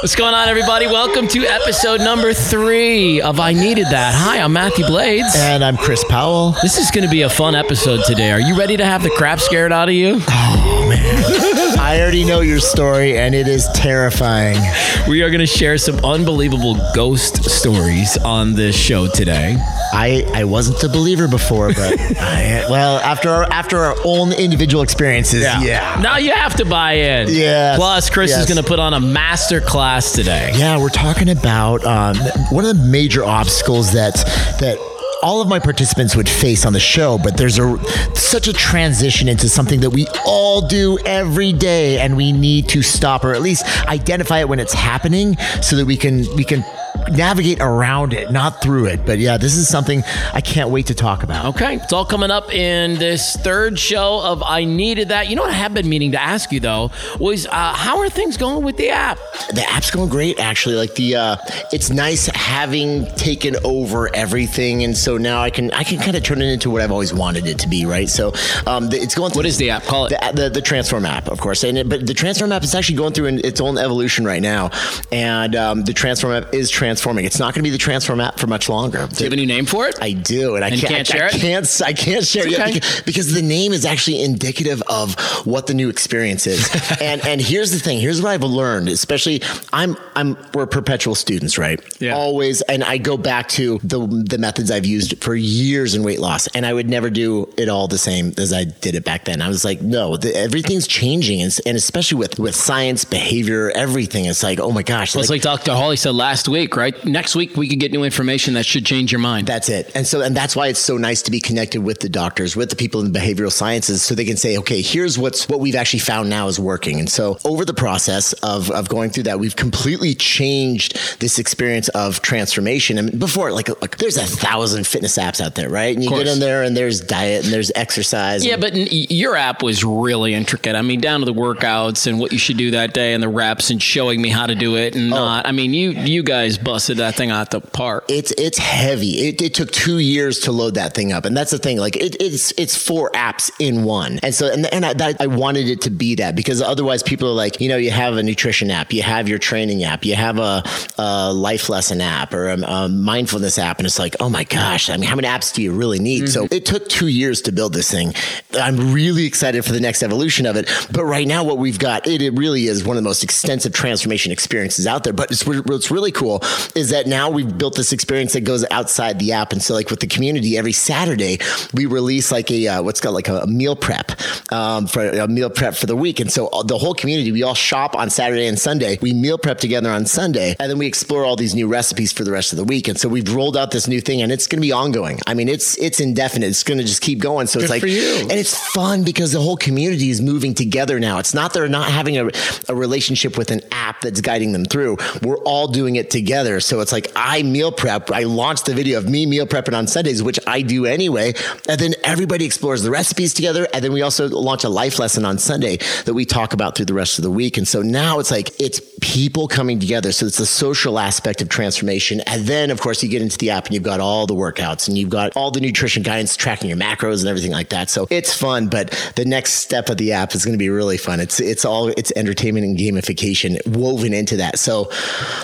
What's going on, everybody? Welcome to episode number three of I Needed That. Hi, I'm Mathew Blades. And I'm Chris Powell. This is going to be a fun episode today. Are you ready to have the crap scared out of you? Oh, I already know your story, and it is terrifying. We are going to share some unbelievable ghost stories on this show today. I, I wasn't a believer before, but I, well, after our, after our own individual experiences, yeah. Now you have to buy in. Yes. Plus, Chris is going to put on a master class today. Yeah, we're talking about um, one of the major obstacles that that all of my participants would face on the show, but there's a such a transition into something that we all do every day, and we need to stop or at least identify it when it's happening, so that we can we can navigate around it, not through it. But yeah, this is something I can't wait to talk about. Okay, it's all coming up in this third show of I Needed That. You know what I have been meaning to ask you though was uh, how are things going with the app? The app's going great, actually. Like the, uh, it's nice having taken over everything, and so now I can I can kind of turn it into what I've always wanted it to be, right? So, um, the, it's going. Through What is the app? Call it. the, the the Transform app, of course, and it, but the Transform app is actually going through an, its own evolution right now, and um, the Transform app is transforming. It's not going to be the Transform app for much longer. Do you have a new name for it? I do, and I And can't, can't share I, it? I can't. I can't share it It's yet okay. because, because the name is actually indicative of what the new experience is. and and here's the thing. Here's what I've learned. Especially, I'm I'm we're perpetual students, right? Yeah. Always, and I go back to the the methods I've used for years in weight loss, and I would never do it all the same as I did it back then. I was like, no, the, everything's changing, and, and especially with with science, behavior, everything. It's like, oh my gosh, Well, it's like Dr. Hawley said last week, right? Next week we could get new information that should change your mind. That's it. And so, and that's why it's so nice to be connected with the doctors, with the people in the behavioral sciences, so they can say, okay, here's what's what we've actually found now is working. And so, over the process of, of going through that, we've completely changed this experience of transformation. And before, like, like there's a thousand fitness apps out there, right? And you get in there, and there's diet, and there's exercise. yeah, and- but your app was really intricate. I mean, down to the workouts and what you should do that day and the reps and showing me how to do it Oh. and not. I mean, you you guys busted that thing out the park. it's it's heavy. It, it took two years to load that thing up, and that's the thing. Like it, it's it's four apps in one, and so and and I, that, I wanted it to be that because otherwise people are like, you know, you have a nutrition app, you have your training app, you have a, a life lesson app or a, a mindfulness app, and it's like, oh my gosh, I mean, how many apps do you really need? So mm-hmm. it took two years to build this thing. I'm really excited for the next evolution of it, but right now what we've got, it, it really is one of the most extensive transformation experiences out there. But it's, what's really cool is that now we've built this experience that goes outside the app. And so, like with the community, every Saturday we release like a uh, what's called like a, meal prep um, for a meal prep for the week. And so the whole community, we all shop on Saturday and Sunday. We meal prep together on Sunday, and then we explore all these new recipes for the rest of the week. And so we've rolled out this new thing, and it's going to be ongoing. I mean, it's it's indefinite. It's going to just keep going. So it's like, and it's fun because the whole community is moving together now. It's not they're not having a, a relationship with an app that's guiding them through. We're all doing it together. So it's like I meal prep. I launched the video of me meal prepping on Sundays, which I do anyway. And then everybody explores the recipes together. And then we also launch a life lesson on Sunday that we talk about through the rest of the week. And so now it's like it's people coming together. So it's the social aspect of transformation. And then of course you get into the app and you've got all the workouts and you've got all the nutrition guidance, tracking your macros and everything like that. So it's fun, but the next step of the app is going to be really fun. It's it's all it's entertainment and gamification woven into that. So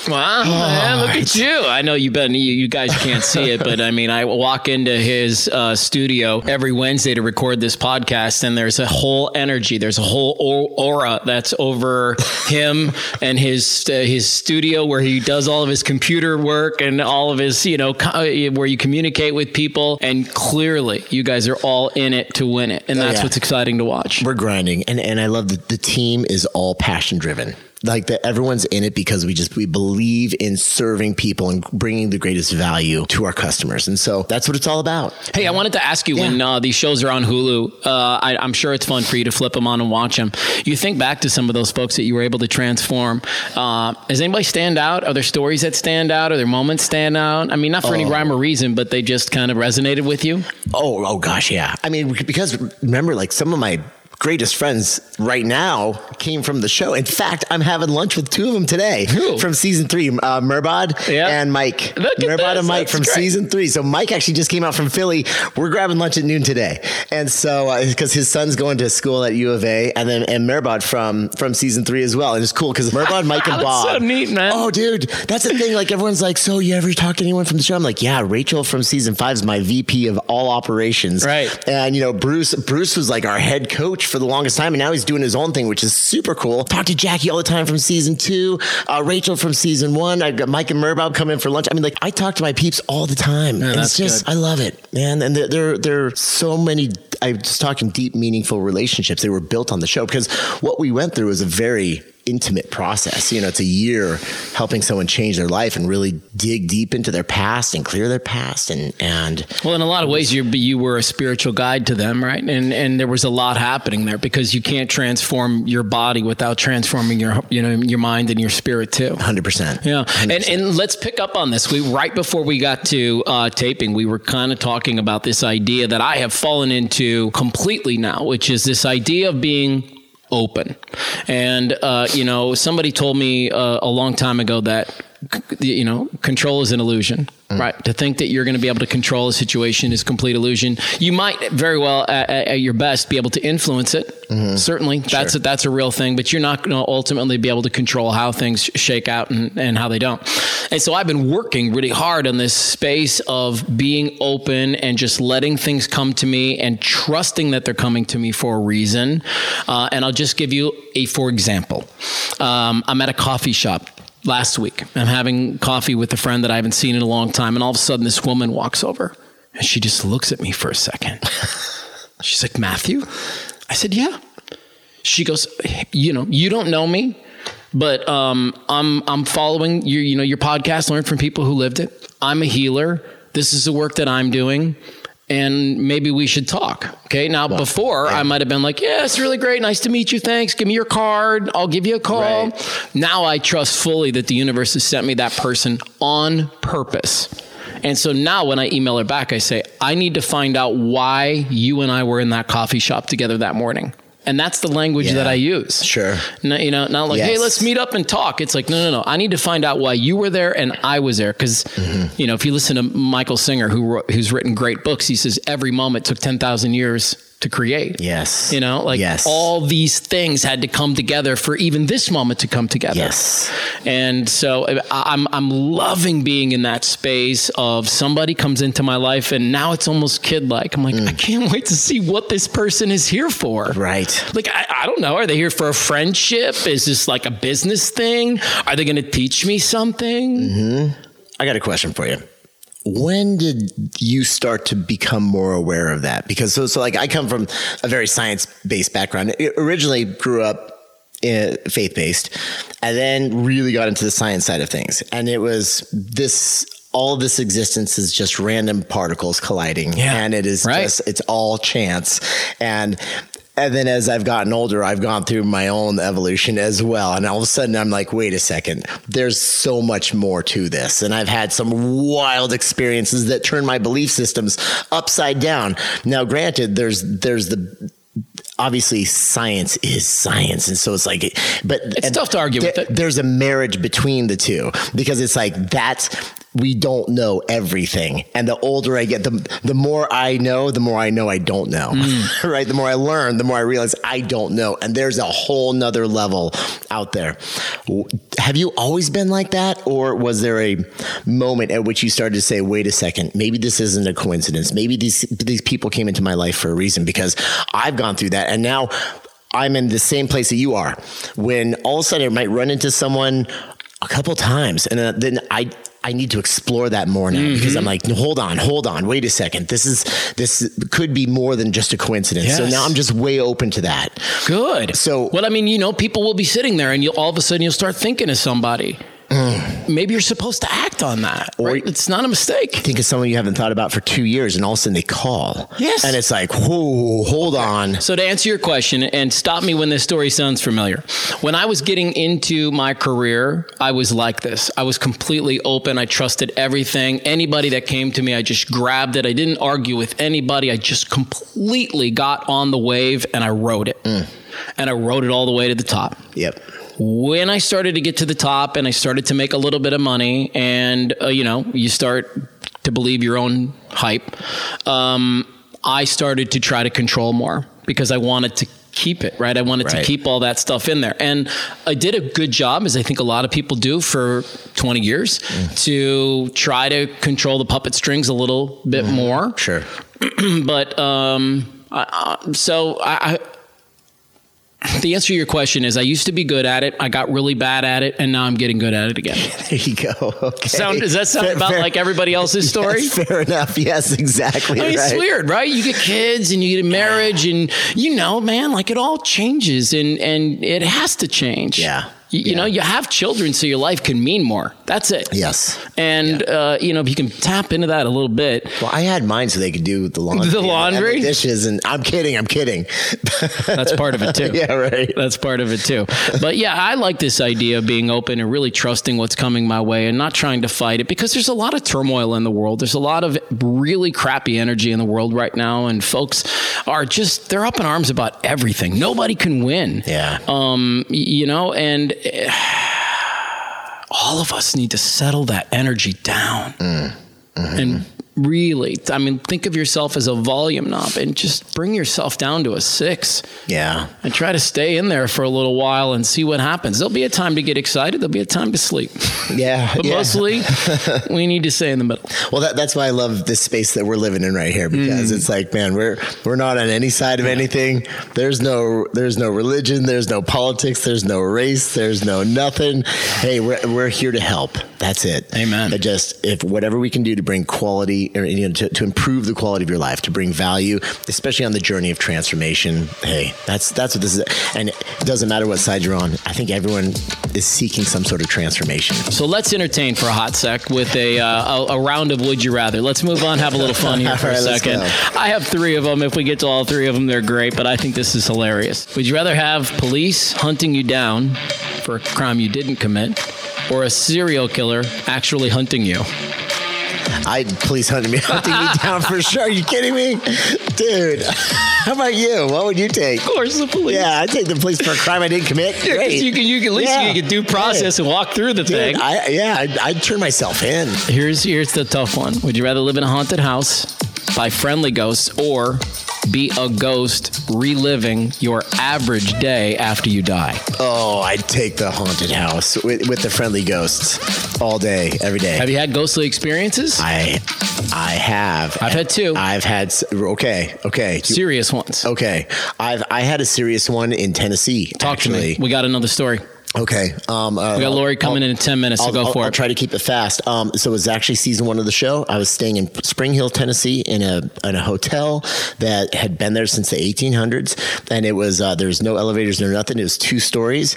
Wow, man, look at you. I know you've been, you, you guys can't see it, but I mean, I walk into his uh, studio every Wednesday to record this podcast, and there's a whole energy, there's a whole aura that's over him and his uh, his studio where he does all of his computer work and all of his, you know, co- where you communicate with people. And clearly, you guys are all in it to win it. And that's yeah. what's exciting to watch. we're grinding and, and I love that the team is all passion driven. Like that everyone's in it because we just we believe in serving people and bringing the greatest value to our customers. And so that's what it's all about. Hey, I wanted to ask you when uh, these shows are on Hulu. Uh, I, I'm sure it's fun for you to flip them on and watch them. You think back to some of those folks that you were able to transform. Uh, does anybody stand out? Are there stories that stand out? Are there moments stand out? I mean, not for any rhyme or reason, but they just kind of resonated with you. Oh, oh gosh, yeah. I mean, because remember, like some of my greatest friends right now came from the show. In fact, I'm having lunch with two of them today Who? from season three, uh, Yeah. and Mike. Look at Merbod this. and Mike That's from great. season three. So Mike actually just came out from Philly. We're grabbing lunch at noon today, and so because his son's going to school at U of A, and then and Merbod from from season three as well. And it's cool because Merbod, Mike, and That's Bob. so neat, man. Oh, dude, that's the thing. Like everyone's like, so you ever talk to anyone from the show? I'm like, yeah, Rachel from season five is my VP of all operations. Right. And you know, Bruce Bruce was like our head coach for the longest time, and now he's doing his own thing, which is super cool. Talk to Jackie all the time from season two, uh, Rachel from season one. I got Mike and Murbob come in for lunch. I mean, like I talk to my peeps all the time. and that's it's just good. I love it, man. And there there are so many. I was talking deep, meaningful relationships. They were built on the show because what we went through was a very intimate process. You know, it's a year helping someone change their life and really dig deep into their past and clear their past and and Well, in a lot of ways, you you were a spiritual guide to them, right? And and there was a lot happening there because you can't transform your body without transforming your you know your mind and your spirit too. hundred percent. Yeah, and and let's pick up on this. We right before we got to uh, taping, we were kind of talking about this idea that I have fallen into completely now, which is this idea of being open. And uh, you know, somebody told me uh, a long time ago that you know control is an illusion. Right. To think that you're going to be able to control a situation is complete illusion. You might very well, at, at your best, be able to influence it. Certainly, that's a, that's a real thing. But you're not going to ultimately be able to control how things shake out and, and how they don't. And so I've been working really hard on this space of being open and just letting things come to me and trusting that they're coming to me for a reason. Uh, and I'll just give you a for example. Um, I'm at a coffee shop last week. I'm having coffee with a friend that I haven't seen in a long time, and all of a sudden, this woman walks over and she just looks at me for a second. She's like, Mathew? I said, Yeah. She goes, You know, you don't know me, but um, I'm I'm following your you know your podcast. Learn from people who lived it. I'm a healer. This is the work that I'm doing. And maybe we should talk. Okay. Now, before I might have been like, yeah, it's really great. Nice to meet you. Thanks. Give me your card. I'll give you a call. Right. Now I trust fully that the universe has sent me that person on purpose. And so now when I email her back, I say, I need to find out why you and I were in that coffee shop together that morning. And that's the language Yeah. that I use. Sure. No, you know, not like, hey, let's meet up and talk. It's like, no, no, no. I need to find out why you were there and I was there. because Mm-hmm. you know, if you listen to Michael Singer, who wrote, who's written great books, he says every moment took 10,000 years to create. Yes. You know, like Yes. all these things had to come together for even this moment to come together. Yes. And so I'm I'm loving being in that space of somebody comes into my life and now it's almost kid like. I'm like, Mm. I can't wait to see what this person is here for. Right. Like I, I don't know. Are they here for a friendship? Is this like a business thing? Are they going to teach me something? Mm-hmm. I got a question for you. When did you start to become more aware of that? Because so, so like I come from a very science based background. I originally grew up eh, faith based, and then really got into the science side of things. And it was this. All this existence is just random particles colliding, Yeah. and it is Right. just it's all chance. And and then as I've gotten older, I've gone through my own evolution as well. And all of a sudden I'm like, wait a second, there's so much more to this. And I've had some wild experiences that turn my belief systems upside down. Now, granted, there's there's the obviously science is science and so it's like but It's tough to argue with it. there's a marriage between the two because it's like that's we don't know everything. And the older i get the the more i know the more i know i don't know Mm. right? The more i learn the more i realize i don't know. And there's a whole nother level out there. Have you always been like that? Or was there a moment at which you started to say wait a second maybe this isn't a coincidence. Maybe these these people came into my life for a reason because i've gone through that. And now I'm in the same place that you are. When all of a sudden I might run into someone a couple times, and uh, then I I need to explore that more now because I'm mm-hmm. like, hold on, hold on, wait a second. This is this could be more than just a coincidence. So now I'm just way open to that. Good. So- well, I mean, you know, people will be sitting there, and you'll all of a sudden you'll start thinking of somebody. maybe you're supposed to act on that. Or- right? It's not a mistake. Think of someone you haven't thought about for two years, and all of a sudden they call. Yes. and it's like, whoa, hold on. So to answer your question, and stop me when this story sounds familiar. When I was getting into my career, I was like this. I was completely open. I trusted everything. Anybody that came to me, I just grabbed it. I didn't argue with anybody. I just completely got on the wave and I rode it. Mm. And I rode it all the way to the top Yep. When I started to get to the top and I started to make a little bit of money, and uh, you know, you start to believe your own hype, um, I started to try to control more because I wanted to keep it right. I wanted Right. to keep all that stuff in there, and I did a good job, as I think a lot of people do for 20 years, to try to control the puppet strings a little bit more Sure. but um, I, I, so I, the answer to your question is I used to be good at it. I got really bad at it, and now I'm getting good at it again. There you go. Okay. Sound does that sound Fair- about fair- like everybody else's story? Yes, fair enough. Yes, exactly. I mean, right. it's weird, right? You get kids and you get a marriage, and you know, man, like it all changes, and and it has to change. Yeah. You, you Yeah. know, you have children, so your life can mean more. That's it. Yes. And uh, you know, if you can tap into that a little bit, Well, I had mine so they could do the laundry, The and- and laundry? dishes, and I'm kidding. I'm kidding. that's part of it too. yeah, right. That's part of it too. But yeah, I like this idea of being open and really trusting what's coming my way and not trying to fight it because there's a lot of turmoil in the world. There's a lot of really crappy energy in the world right now, and folks are just they're up in arms about everything. Nobody can win. Yeah. Um, you know, and all of us need to settle that energy down. Mm, mm-hmm. And really i mean think of yourself as a volume knob and just bring yourself down to a six Yeah. and try to stay in there for a little while and see what happens. There'll be a time to get excited. There'll be a time to sleep. Yeah. But yeah. mostly, we need to stay in the middle. Well, that, that's why I love this space that we're living in right here because Mm. it's like, man, we're we're not on any side of anything. There's no there's no religion, there's no politics, there's no race, there's no nothing. Hey, we're we're here to help. That's it. Amen. But just if whatever we can do to bring quality, or, you know, to, to improve the quality of your life, to bring value, especially on the journey of transformation. Hey, that's that's what this is. And it doesn't matter what side you're on. I think everyone is seeking some sort of transformation. So let's entertain for a hot sec with a, uh, a, a round of Would You Rather. Let's move on, have a little fun here for All a second. I have three of them. If we get to all three of them, they're great, but I think this is hilarious. Would you rather have police hunting you down for a crime you didn't commit or a serial killer actually hunting you? I please hunting me hunting me down for sure. Are you kidding me, dude? How about you? What would you take? Of course, the police. Yeah, I take the police for a crime I didn't commit. Yeah, Great. you can, you can at least Yeah. you can do process and walk through the thing. I, yeah, I'd, I'd turn myself in. Here's here's the tough one. Would you rather live in a haunted house by friendly ghosts or be a ghost reliving your average day after you die? Oh, I'd take the haunted house with, with the friendly ghosts all day, every day. Have you had ghostly experiences? I, I have. I've had two. I've had. Okay, okay, Serious ones. okay. I've I had a serious one in Tennessee. Talk actually. to me. We got another story. Okay. Um, uh, We got Lori coming I'll- in in 10 minutes, so I'll, go I'll- for I'll it. try to keep it fast. Um, so it was actually season one of the show. I was staying in Spring Hill, Tennessee, in a in a hotel that had been there since the 1800s, and it was uh, there was no elevators, no nothing. It was two stories,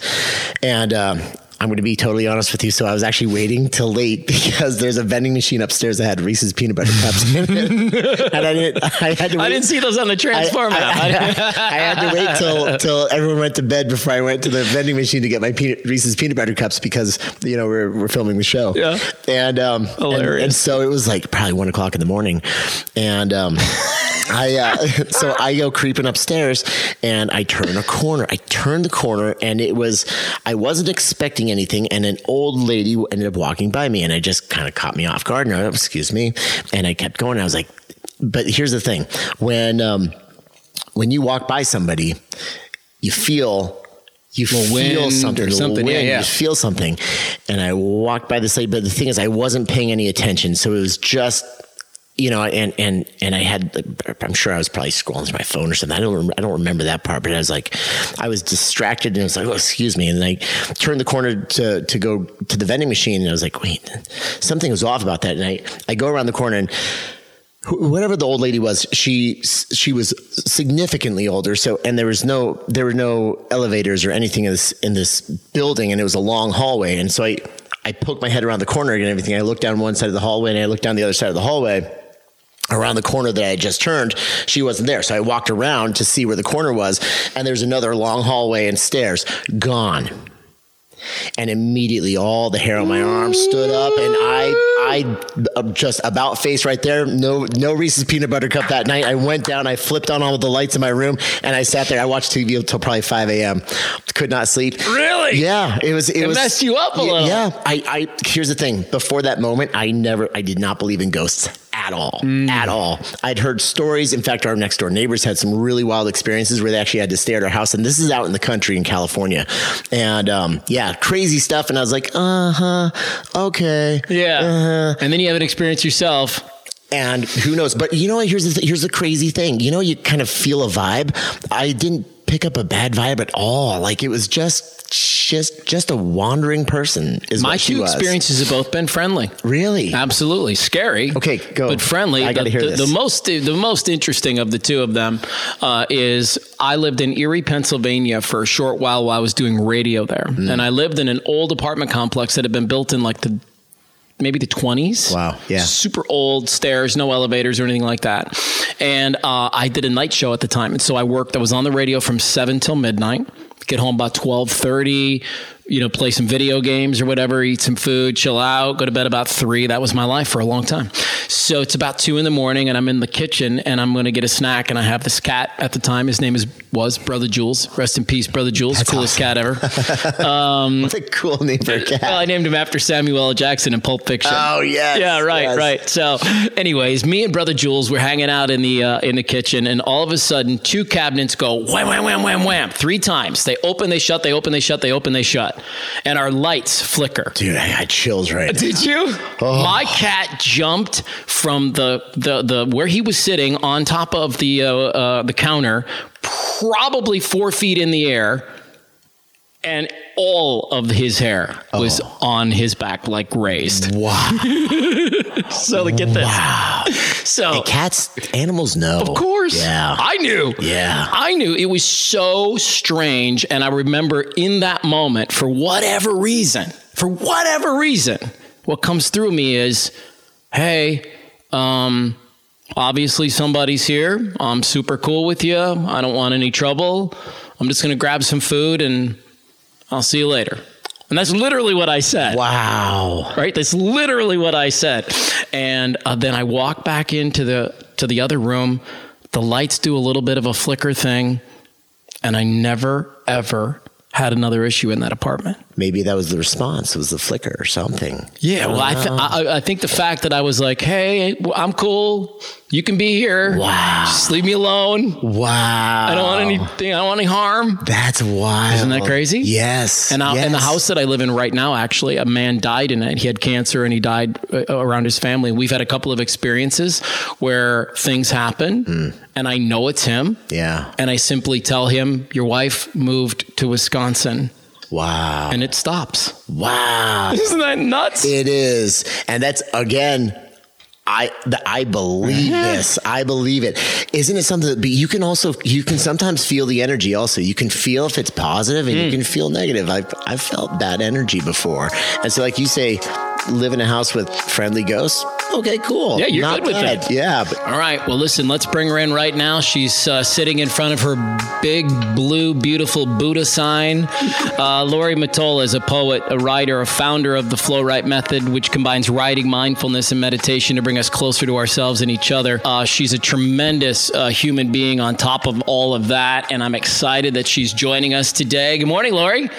and. Um, I'm going to be totally honest with you. So I was actually waiting till late because there's a vending machine upstairs that had Reese's peanut butter cups in it, and I didn't. I had to. Wait. I didn't see those on the I, transform I- app. I had to wait till till everyone went to bed before I went to the vending machine to get my peanut, Reese's peanut butter cups because you know we're, we're filming the show. Yeah. and um, and, Hilarious. and so it was like probably one o'clock in the morning, and um, I uh, so I go creeping upstairs and I turn a corner. I turn the corner and it was I wasn't expecting anything, and an old lady ended up walking by me, and I just kind of caught me off guard. And I, excuse me, and I kept going. I was like, but here's the thing when um, when you walk by somebody, you feel you feel something, something, yeah, yeah. You feel something, and I walked by this lady. But the thing is, I wasn't paying any attention, so it was just. You know, and and and I had, I'm sure I was probably scrolling through my phone or something. I don't, I don't remember that part, but I was like, I was distracted, and I was like, oh, excuse me, and I turned the corner to to go to the vending machine, and I was like, wait, something was off about that, and I I go around the corner and whatever the old lady was, she she was significantly older. So and there was no there were no elevators or anything in this in this building, and it was a long hallway. And so I I poke my head around the corner and everything. I looked down one side of the hallway and I looked down the other side of the hallway around the corner that I had just turned, she wasn't there. So I walked around to see where the corner was, and there's another long hallway and stairs. Gone. And immediately all the hair on my arm stood up and I I uh, just about face right there. No no Reese's peanut butter cup that night. I went down, I flipped on all of the lights in my room and I sat there. I watched TV until probably 5 a.m. Could not sleep. Really? Yeah. It was it, it was messed you up a little. Yeah. I, I here's the thing. Before that moment, I never I did not believe in ghosts at all. Mm. At all. I'd heard stories. In fact, our next door neighbors had some really wild experiences where they actually had to stay at our house. And this is out in the country in California. And um, yeah, crazy stuff. And I was like, uh huh, okay. Yeah. Uh-huh. And then you have an experience yourself. And who knows? But you know what? Here's the th- here's the crazy thing. You know, you kind of feel a vibe. I didn't pick up a bad vibe at all. Like it was just just just a wandering person. Is my two was. experiences have both been friendly. Really, absolutely scary. Okay, go. But friendly. I got to hear the, this. The most the most interesting of the two of them uh, is I lived in Erie, Pennsylvania for a short while while I was doing radio there, mm. and I lived in an old apartment complex that had been built in like the maybe the 20s. Wow. Yeah. Super old stairs, no elevators or anything like that. And uh, I did a night show at the time. And so I worked, I was on the radio from 7 till midnight get home about 1230 you know, play some video games or whatever, eat some food, chill out, go to bed about three. That was my life for a long time. So it's about two in the morning, and I'm in the kitchen, and I'm going to get a snack, and I have this cat at the time. His name is was Brother Jules. Rest in peace, Brother Jules. That's coolest awesome. cat ever. Um, what a cool name for a cat. Well, I named him after Samuel L. Jackson in Pulp Fiction. Oh yeah, yeah, right, yes. right. So, anyways, me and Brother Jules were hanging out in the uh, in the kitchen, and all of a sudden, two cabinets go wham, wham, wham, wham, wham, three times. They open, they shut, they open, they shut, they open, they shut, and our lights flicker. Dude, I had chills right. Now. Did you? Oh. My cat jumped from the, the the where he was sitting on top of the uh, uh, the counter, probably four feet in the air, and all of his hair was oh. on his back, like raised. Wow. so to get this. Wow. So hey, cats, animals know. Of course. Yeah. I knew. Yeah. I knew. It was so strange. And I remember in that moment, for whatever reason, for whatever reason, what comes through me is, hey, um, obviously somebody's here. I'm super cool with you. I don't want any trouble. I'm just going to grab some food and I'll see you later. And that's literally what I said. Wow. Right? That's literally what I said. And uh, then I walk back into the to the other room. The lights do a little bit of a flicker thing, and I never ever had another issue in that apartment. Maybe that was the response. It was the flicker or something. Yeah, well, I, th- I, I think the fact that I was like, "Hey, I'm cool. You can be here. Wow. Just leave me alone. Wow. I don't want anything. I don't want any harm. That's wild. Isn't that crazy? Yes. And yes. in the house that I live in right now, actually, a man died in it. He had cancer and he died uh, around his family. We've had a couple of experiences where things happen mm. and I know it's him. Yeah. And I simply tell him, Your wife moved to Wisconsin. Wow. And it stops. Wow. Isn't that nuts? It is. And that's, again, I I believe this. I believe it. Isn't it something that you can also you can sometimes feel the energy also. You can feel if it's positive and mm. you can feel negative. I've I've felt that energy before. And so like you say, live in a house with friendly ghosts okay, cool. Yeah, you're Not good bad. with it. Yeah. But- All right. Well, listen, let's bring her in right now. She's uh, sitting in front of her big, blue, beautiful Buddha sign. Uh, Lori Motola is a poet, a writer, a founder of the Flow Write Method, which combines writing, mindfulness, and meditation to bring us closer to ourselves and each other. Uh, she's a tremendous uh, human being on top of all of that, and I'm excited that she's joining us today. Good morning, Lori.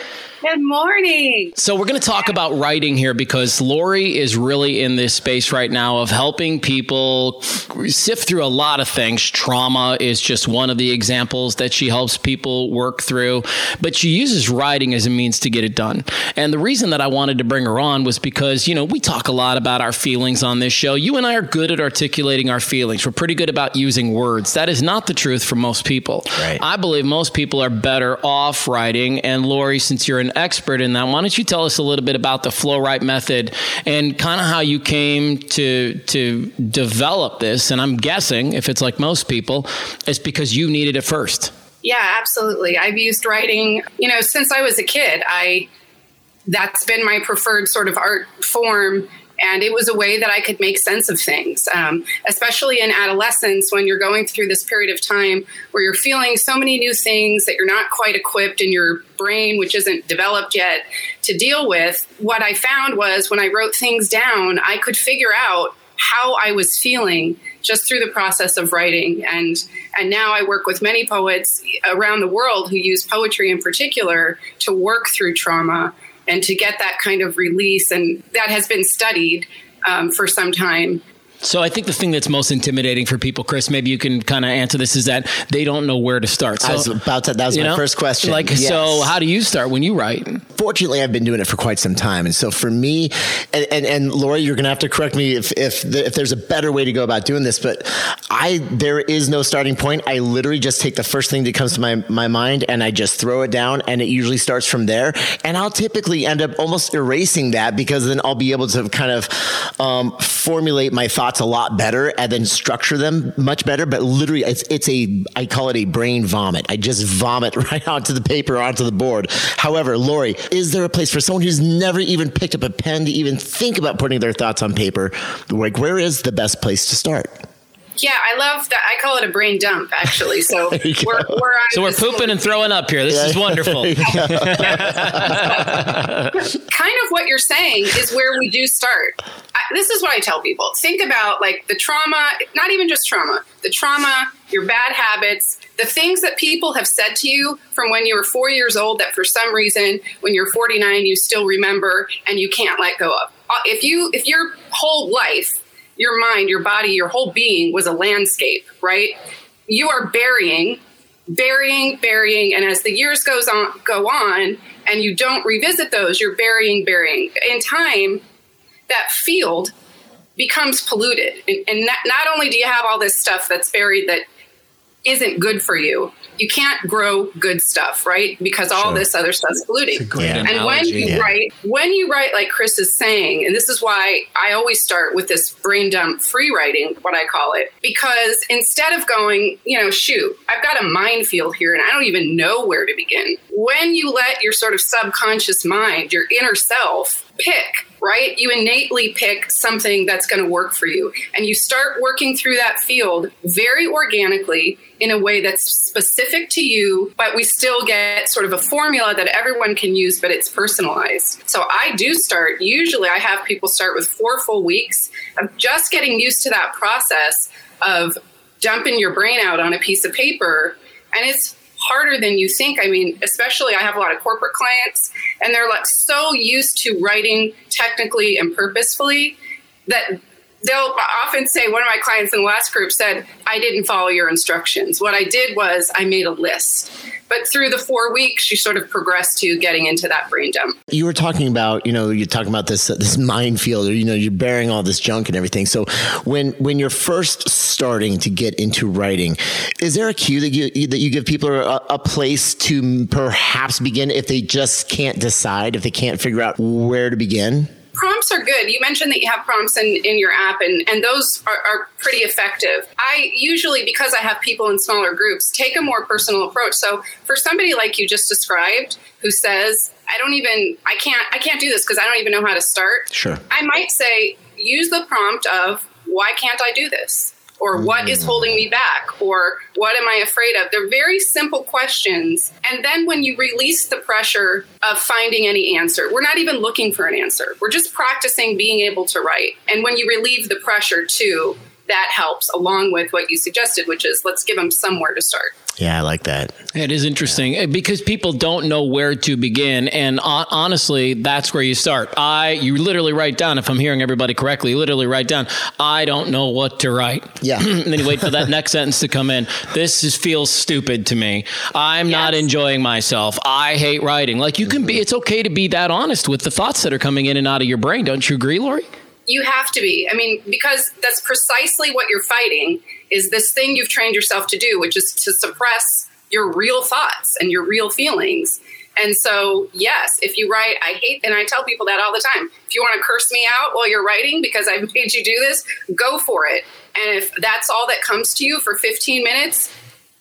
Good morning. So, we're going to talk about writing here because Lori is really in this space right now of helping people sift through a lot of things. Trauma is just one of the examples that she helps people work through, but she uses writing as a means to get it done. And the reason that I wanted to bring her on was because, you know, we talk a lot about our feelings on this show. You and I are good at articulating our feelings, we're pretty good about using words. That is not the truth for most people. Right. I believe most people are better off writing. And Lori, since you're an an expert in that. Why don't you tell us a little bit about the Flow Write method and kind of how you came to to develop this? And I'm guessing, if it's like most people, it's because you needed it first. Yeah, absolutely. I've used writing, you know, since I was a kid. I that's been my preferred sort of art form and it was a way that I could make sense of things, um, especially in adolescence when you're going through this period of time where you're feeling so many new things that you're not quite equipped in your brain, which isn't developed yet, to deal with. What I found was when I wrote things down, I could figure out how I was feeling just through the process of writing and and now I work with many poets around the world who use poetry in particular to work through trauma and to get that kind of release. And that has been studied um, for some time. So I think the thing that's most intimidating for people, Chris, maybe you can kind of answer this, is that they don't know where to start. So, I was about to, that was my know? first question. Like, yes. so how do you start when you write? Fortunately, I've been doing it for quite some time, and so for me, and and, and Lori, you're going to have to correct me if if the, if there's a better way to go about doing this, but I there is no starting point. I literally just take the first thing that comes to my my mind and I just throw it down, and it usually starts from there. And I'll typically end up almost erasing that because then I'll be able to kind of um, formulate my thoughts thoughts a lot better and then structure them much better. But literally, it's, it's a, I call it a brain vomit. I just vomit right onto the paper, onto the board. However, Lori, is there a place for someone who's never even picked up a pen to even think about putting their thoughts on paper? Like, where is the best place to start? Yeah, I love that. I call it a brain dump, actually. So we're, we're so we're pooping and throwing up here. This yeah. is wonderful. kind of what you're saying is where we do start. This is what I tell people: think about like the trauma, not even just trauma, the trauma, your bad habits, the things that people have said to you from when you were four years old that for some reason, when you're 49, you still remember and you can't let go of. Uh, if you if your whole life your mind, your body, your whole being was a landscape, right? You are burying, burying, burying, and as the years goes on go on and you don't revisit those, you're burying, burying. In time, that field becomes polluted. And, and not, not only do you have all this stuff that's buried that isn't good for you, you can't grow good stuff, right? Because all sure. this other stuff's polluting. And analogy. when you yeah. write, when you write like Chris is saying, and this is why I always start with this brain dump free writing, what I call it, because instead of going, you know, shoot, I've got a minefield here and I don't even know where to begin. When you let your sort of subconscious mind, your inner self, pick right? You innately pick something that's going to work for you. And you start working through that field very organically in a way that's specific to you, but we still get sort of a formula that everyone can use, but it's personalized. So I do start, usually I have people start with four full weeks of just getting used to that process of dumping your brain out on a piece of paper. And it's harder than you think. I mean, especially I have a lot of corporate clients and they're like so used to writing technically and purposefully that they'll often say one of my clients in the last group said i didn't follow your instructions. What i did was i made a list. But through the four weeks you sort of progressed to getting into that brain dump. You were talking about you know you're talking about this this minefield or you know you're bearing all this junk and everything. So when when you're first starting to get into writing is there a cue that you that you give people a, a place to perhaps begin if they just can't decide if they can't figure out where to begin prompts are good. You mentioned that you have prompts in, in your app, and, and those are, are pretty effective. I usually, because I have people in smaller groups, take a more personal approach. So for somebody like you just described, who says, I don't even, I can't, I can't do this because I don't even know how to start. Sure. I might say, use the prompt of, why can't I do this? Or what is mm-hmm. holding me back or what am I afraid of? They're very simple questions. And then when you release the pressure of finding any answer, we're not even looking for an answer. We're just practicing being able to write. And when you relieve the pressure too, that helps along with what you suggested, which is let's give them somewhere to start. Yeah, I like that. It is interesting yeah. because people don't know where to begin, and honestly, that's where you start. I, you literally write down. If I'm hearing everybody correctly, you literally write down. I don't know what to write. Yeah. and then you wait for that next sentence to come in. This is, feels stupid to me. I'm yes. not enjoying myself. I hate writing. Like you can be. Mm-hmm. It's okay to be that honest with the thoughts that are coming in and out of your brain. Don't you agree, Lori? You have to be. I mean, because that's precisely what you're fighting is this thing you've trained yourself to do, which is to suppress your real thoughts and your real feelings. And so, yes, if you write, I hate, and I tell people that all the time. If you want to curse me out while you're writing because I made you do this, go for it. And if that's all that comes to you for 15 minutes,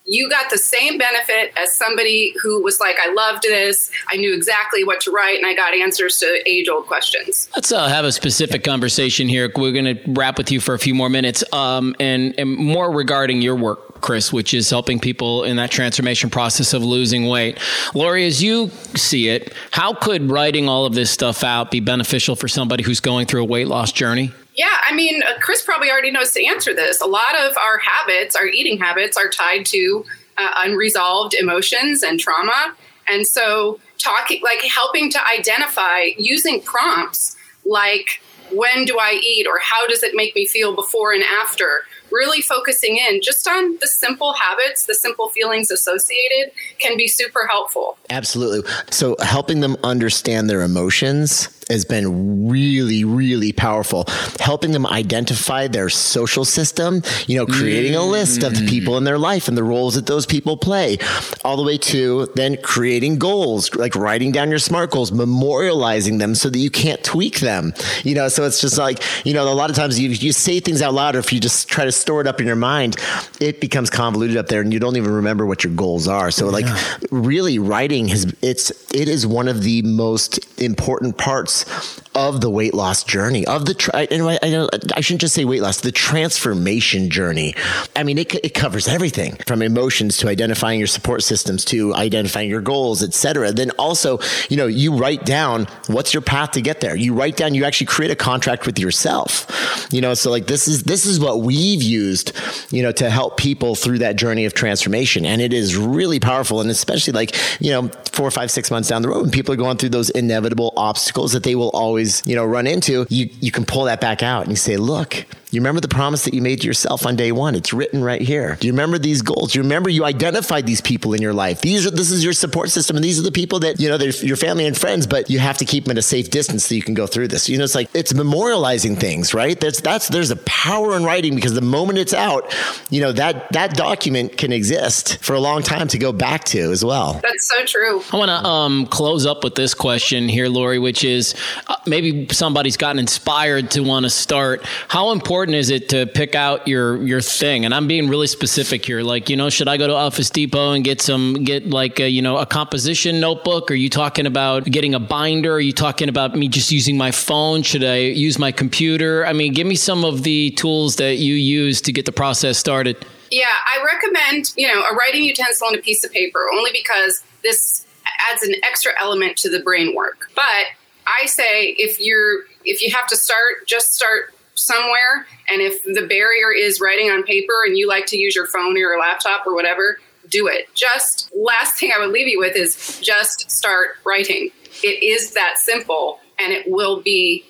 you got the same benefit as somebody who was like, I loved this. I knew exactly what to write and I got answers to age old questions. Let's uh, have a specific conversation here. We're going to wrap with you for a few more minutes um, and, and more regarding your work, Chris, which is helping people in that transformation process of losing weight. Lori, as you see it, how could writing all of this stuff out be beneficial for somebody who's going through a weight loss journey? Yeah, I mean, uh, Chris probably already knows to answer this. A lot of our habits, our eating habits, are tied to uh, unresolved emotions and trauma. And so, talking, like helping to identify using prompts like, when do I eat, or how does it make me feel before and after? Really focusing in just on the simple habits, the simple feelings associated can be super helpful. Absolutely. So, helping them understand their emotions has been really, really powerful. Helping them identify their social system, you know, creating a list of the mm. people in their life and the roles that those people play, all the way to then creating goals, like writing down your SMART goals, memorializing them so that you can't tweak them. You know, so it's just like, you know, a lot of times you, you say things out loud, or if you just try to store it up in your mind, it becomes convoluted up there and you don't even remember what your goals are. So, like, really writing has, it's, it is one of the most important parts us of the weight loss journey of the I, I, I, shouldn't just say weight loss the transformation journey. I mean it, it covers everything from emotions to identifying your support systems to identifying your goals etc then also you know you write down what's your path to get there. You write down you actually create a contract with yourself. You know so like this is this is what we've used you know to help people through that journey of transformation. And it is really powerful. And especially like you know four five six months down the road when people are going through those inevitable obstacles that they will always, you know, run into, you, you can pull that back out and you say, look, you remember the promise that you made to yourself on day one? It's written right here. Do you remember these goals? Do you remember you identified these people in your life? These are this is your support system, and these are the people that you know they're your family and friends. But you have to keep them at a safe distance so you can go through this. You know, it's like it's memorializing things, right? That's that's there's a power in writing because the moment it's out, you know that that document can exist for a long time to go back to as well. That's so true. I want to um, close up with this question here, Lori, which is uh, maybe somebody's gotten inspired to want to start. How important important is it to pick out your your thing? And I'm being really specific here. Like, you know, should I go to Office Depot and get some get like a, you know a composition notebook? Are you talking about getting a binder? Are you talking about me just using my phone? Should I use my computer? I mean, give me some of the tools that you use to get the process started. Yeah, I recommend, you know, a writing utensil and a piece of paper only because this adds an extra element to the brain work. But I say if you're if you have to start, just start somewhere and if the barrier is writing on paper and you like to use your phone or your laptop or whatever do it. Just last thing i would leave you with is just start writing. It is that simple and it will be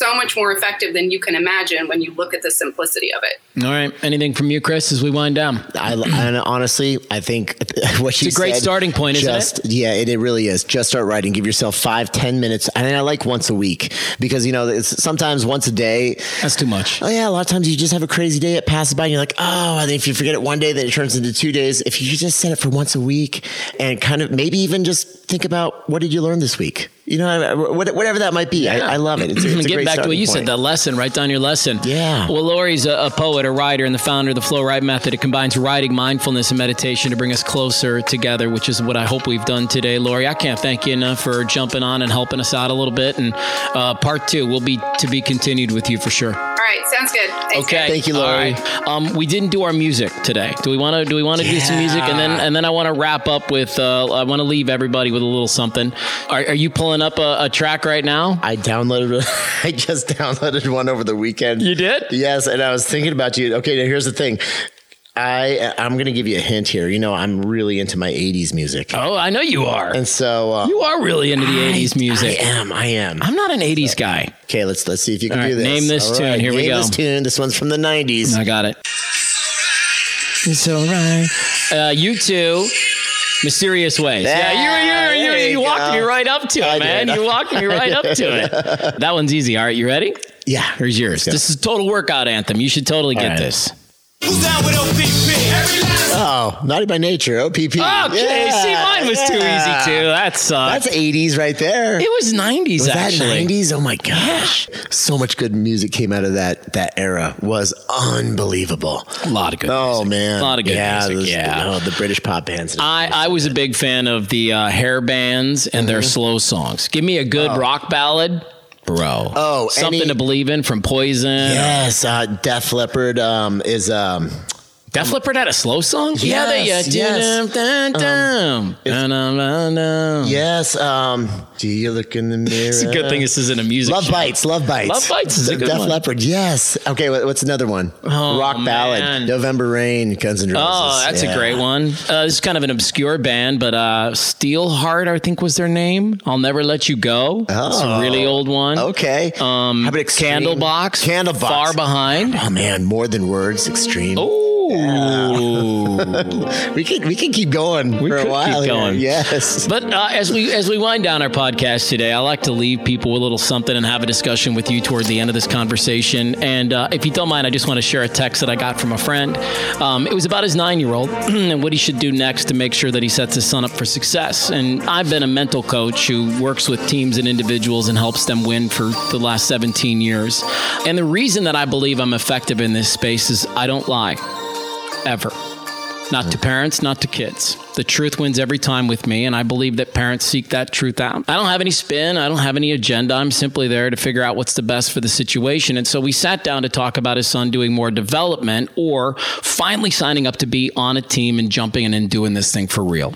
so much more effective than you can imagine when you look at the simplicity of it. All right. Anything from you, Chris, as we wind down? I, and honestly, I think what you it's a great said, starting point, just, isn't it? Yeah, it, it really is. Just start writing. Give yourself five, ten minutes. And I like once a week because, you know, it's sometimes once a day. That's too much. Oh, yeah. A lot of times you just have a crazy day. It passes by and you're like, oh, and if you forget it one day, then it turns into two days. If you just set it for once a week and kind of maybe even just think about what did you learn this week? You know, whatever that might be. Yeah. I, I, love it. It's, it's Get back to what you point. said, the lesson. Write down your lesson. Yeah. Well, Lori's a, a, poet, a writer, and the founder of the Flow Write Method. It combines writing, mindfulness, and meditation to bring us closer together, which is what I hope we've done today. Lori, I can't thank you enough for jumping on and helping us out a little bit. And uh, part two will be to be continued with you for sure. All right, sounds good. Thanks, okay, thank you, Lori. Um, we didn't do our music today. Do we want to? Do we want to yeah. do some music? And then and then I want to wrap up with. Uh, I want to leave everybody with a little something. Are, are you pulling up a, a track? track right now? I downloaded. I just downloaded one over the weekend. You did? Yes, and I was thinking about you. Okay, now here's the thing. I I'm going to give you a hint here. You know, I'm really into my 80s music. Oh, I know you are. And so uh, you are really into the I, 80s music. I am. I am. I'm not an 80s guy. Okay, let's let's see if you can do this. Name this All tune. Right, Here we go. Name this tune. This one's from the 90s. I got it. It's all right. Uh, U2. Mysterious ways. Yeah, yeah you, you, you, you walked me right up to it, I man. Did. You walked me right up to it. That one's easy. All right, you ready? Yeah. Here's yours. This is total workout anthem. You should totally get right. this. Who's down with OPP? Oh, naughty by nature, OPP. Okay, yeah, see, mine was yeah. too easy too. That's uh, that's '80s right there. It was '90s. Was actually. that '90s? Oh my gosh, so much good music came out of that that era. Was unbelievable. A lot of good. Oh music. man, a lot of good yeah, music. Those, yeah, oh, the British pop bands. I I was a big fan of the uh, hair bands and mm-hmm. their slow songs. Give me a good oh. rock ballad bro. Oh, something any, to believe in from Poison. Yes, uh, Def Leppard um, is um, Def Leppard had a slow song? Yes, yeah, they, yeah. Yes. Dun, dun, um, yes. Um, do you look in the mirror? It's a good thing this isn't a music Love show. Bites. Love Bites. Love Bites is a good Def one. Leppard. Yes. Okay, what's another one? Oh, Rock man. ballad. November Rain, Guns N' Roses. Oh, that's yeah. a great one. Uh, this is kind of an obscure band, but uh, Steelheart, I think, was their name. I'll Never Let You Go. Oh. It's a really old one. Okay. Um, How about? Candlebox. Candlebox. Far Behind. Oh, man. More Than Words, Extreme. Oh. we can we can keep going We for a while. keep here. going. Yes. But uh, as we as we wind down our podcast today, I like to leave people with a little something and have a discussion with you toward the end of this conversation. And uh, if you don't mind, I just want to share a text that I got from a friend. Um, it was about his nine year old and what he should do next to make sure that he sets his son up for success. And I've been a mental coach who works with teams and individuals and helps them win for the last 17 years. And the reason that I believe I'm effective in this space is I don't lie ever. Not to parents, not to kids. The truth wins every time with me, and I believe that parents seek that truth out. I don't have any spin, I don't have any agenda. I'm simply there to figure out what's the best for the situation. And so we sat down to talk about his son doing more development or finally signing up to be on a team and jumping in and doing this thing for real.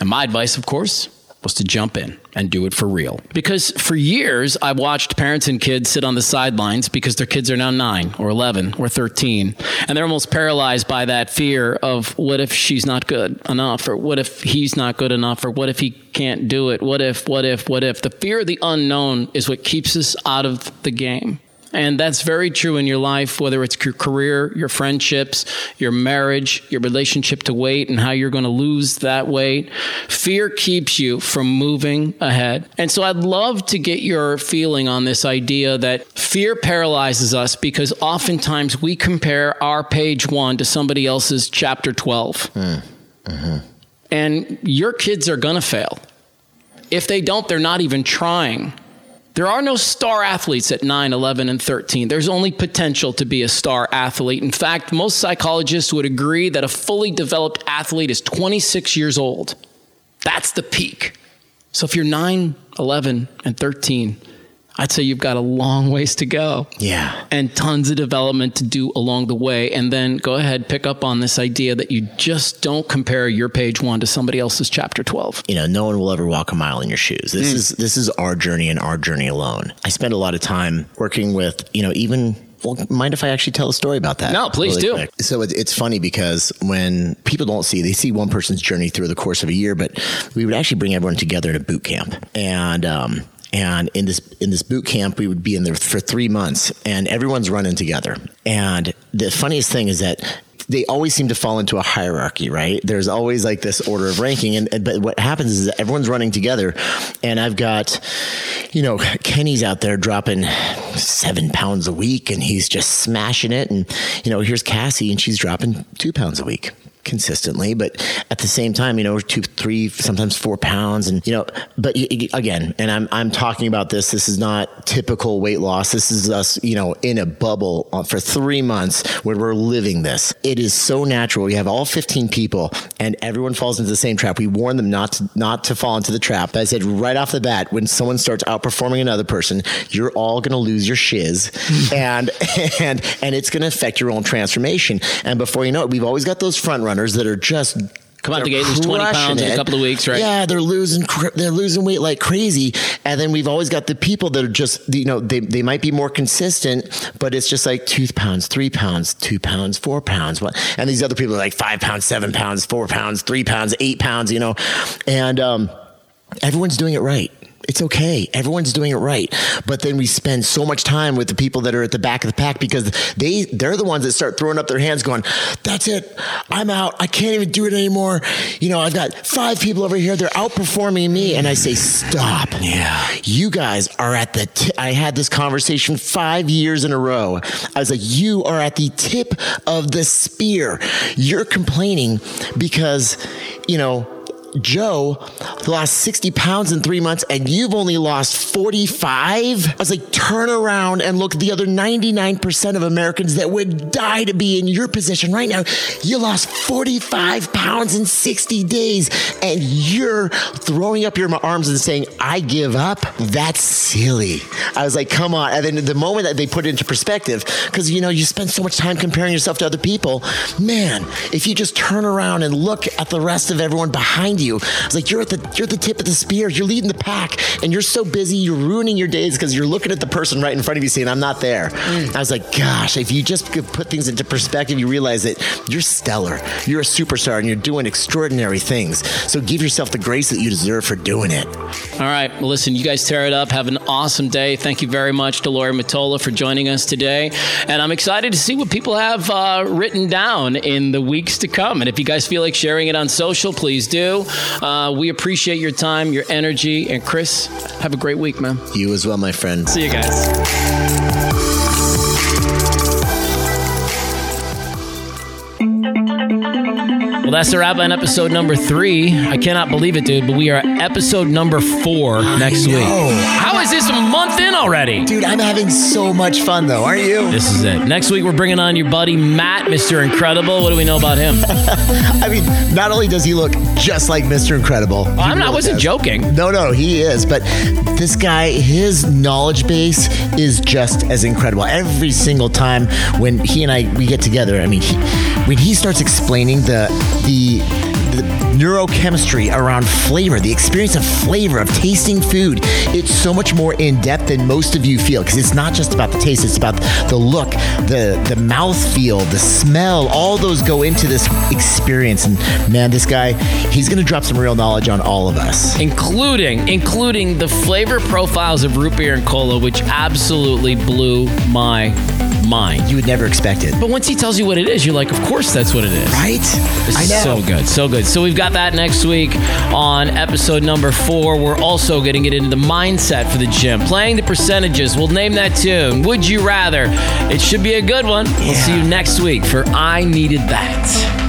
And my advice, of course, was to jump in and do it for real. Because for years, I watched parents and kids sit on the sidelines because their kids are now nine or 11 or 13. And they're almost paralyzed by that fear of what if she's not good enough? Or what if he's not good enough? Or what if he can't do it? What if, what if, what if? The fear of the unknown is what keeps us out of the game. And that's very true in your life, whether it's your career, your friendships, your marriage, your relationship to weight, and how you're going to lose that weight. Fear keeps you from moving ahead. And so I'd love to get your feeling on this idea that fear paralyzes us because oftentimes we compare our page one to somebody else's chapter 12. Mm. Mm-hmm. And your kids are going to fail. If they don't, they're not even trying. There are no star athletes at 9, 11, and 13. There's only potential to be a star athlete. In fact, most psychologists would agree that a fully developed athlete is 26 years old. That's the peak. So if you're 9, 11, and 13, I'd say you've got a long ways to go. Yeah. And tons of development to do along the way. And then go ahead, pick up on this idea that you just don't compare your page one to somebody else's chapter 12. You know, no one will ever walk a mile in your shoes. This Mm. is this is our journey and our journey alone. I spend a lot of time working with, you know, even well, mind if I actually tell a story about that? No, please do. quick? So it, it's funny because when people don't see, they see one person's journey through the course of a year, but we would actually bring everyone together in a boot camp. And, um, and in this in this boot camp, we would be in there for three months, and everyone's running together. And the funniest thing is that they always seem to fall into a hierarchy, right? There's always like this order of ranking, and, and but what happens is that everyone's running together, and I've got, you know, Kenny's out there dropping seven pounds a week, and he's just smashing it, and you know, here's Cassie, and she's dropping two pounds a week consistently, but at the same time, you know, two, three, sometimes four pounds, and you know, but again, and I'm I'm talking about this. This is not typical weight loss. This is us, you know, in a bubble uh, for three months where we're living this. It is so natural. You have all 15 people, and everyone falls into the same trap. We warn them not to not to fall into the trap. I said right off the bat, when someone starts outperforming another person, you're all going to lose your shiz, and and and it's going to affect your own transformation. And before you know it, we've always got those front runners that are just Come out the gate, lose 20 crushing pounds in a couple of weeks, right? Yeah, they're losing they're losing weight like crazy, and then we've always got the people that are just you know they they might be more consistent, but it's just like two pounds, three pounds, two pounds, four pounds, what? And these other people are like five pounds, seven pounds, four pounds, three pounds, eight pounds, you know, and um, everyone's doing it right. It's okay. Everyone's doing it right. But then we spend so much time with the people that are at the back of the pack because they they're the ones that start throwing up their hands going, "That's it. I'm out. I can't even do it anymore." You know, I've got 5 people over here. They're outperforming me and I say, "Stop." Yeah. You guys are at the t- I had this conversation 5 years in a row. I was like, "You are at the tip of the spear. You're complaining because, you know, Joe lost 60 pounds in three months and you've only lost 45. I was like, turn around and look at the other 99% of Americans that would die to be in your position right now. You lost 45 pounds in 60 days and you're throwing up your arms and saying, I give up. That's silly. I was like, come on. And then the moment that they put it into perspective, because you know, you spend so much time comparing yourself to other people, man, if you just turn around and look at the rest of everyone behind you, it's like you're at the you're at the tip of the spear. You're leading the pack, and you're so busy, you're ruining your days because you're looking at the person right in front of you saying, "I'm not there." Mm. I was like, gosh, if you just could put things into perspective, you realize that you're stellar, you're a superstar, and you're doing extraordinary things. So give yourself the grace that you deserve for doing it. All right, well, listen, you guys tear it up. Have an awesome day. Thank you very much to Lori Motola for joining us today, and I'm excited to see what people have uh, written down in the weeks to come. And if you guys feel like sharing it on social, please do. Uh, we appreciate your time, your energy, and Chris, have a great week, man. You as well, my friend. See you guys. Well, that's a wrap on episode number three. I cannot believe it, dude, but we are episode number four next week. How is this month in already? Dude, I'm having so much fun though, aren't you? This is it. Next week, we're bringing on your buddy Matt, Mr. Incredible. What do we know about him? I mean, not only does he look just like Mr. Incredible, oh, I'm not, I wasn't does. joking. No, no, he is. But this guy, his knowledge base is just as incredible. Every single time when he and I we get together, I mean, he, when he starts explaining the the neurochemistry around flavor, the experience of flavor, of tasting food. It's so much more in depth than most of you feel because it's not just about the taste, it's about the look, the, the mouth feel, the smell. All those go into this experience. And man, this guy, he's going to drop some real knowledge on all of us. Including, including the flavor profiles of root beer and cola, which absolutely blew my mind. You would never expect it. But once he tells you what it is, you're like, of course that's what it is. Right? This I know. so good. So good. So we've got that next week on episode number four. We're also getting it into the mindset for the gym. Playing the percentages. We'll name that tune. Would you rather? It should be a good one. Yeah. We'll see you next week for I Needed That.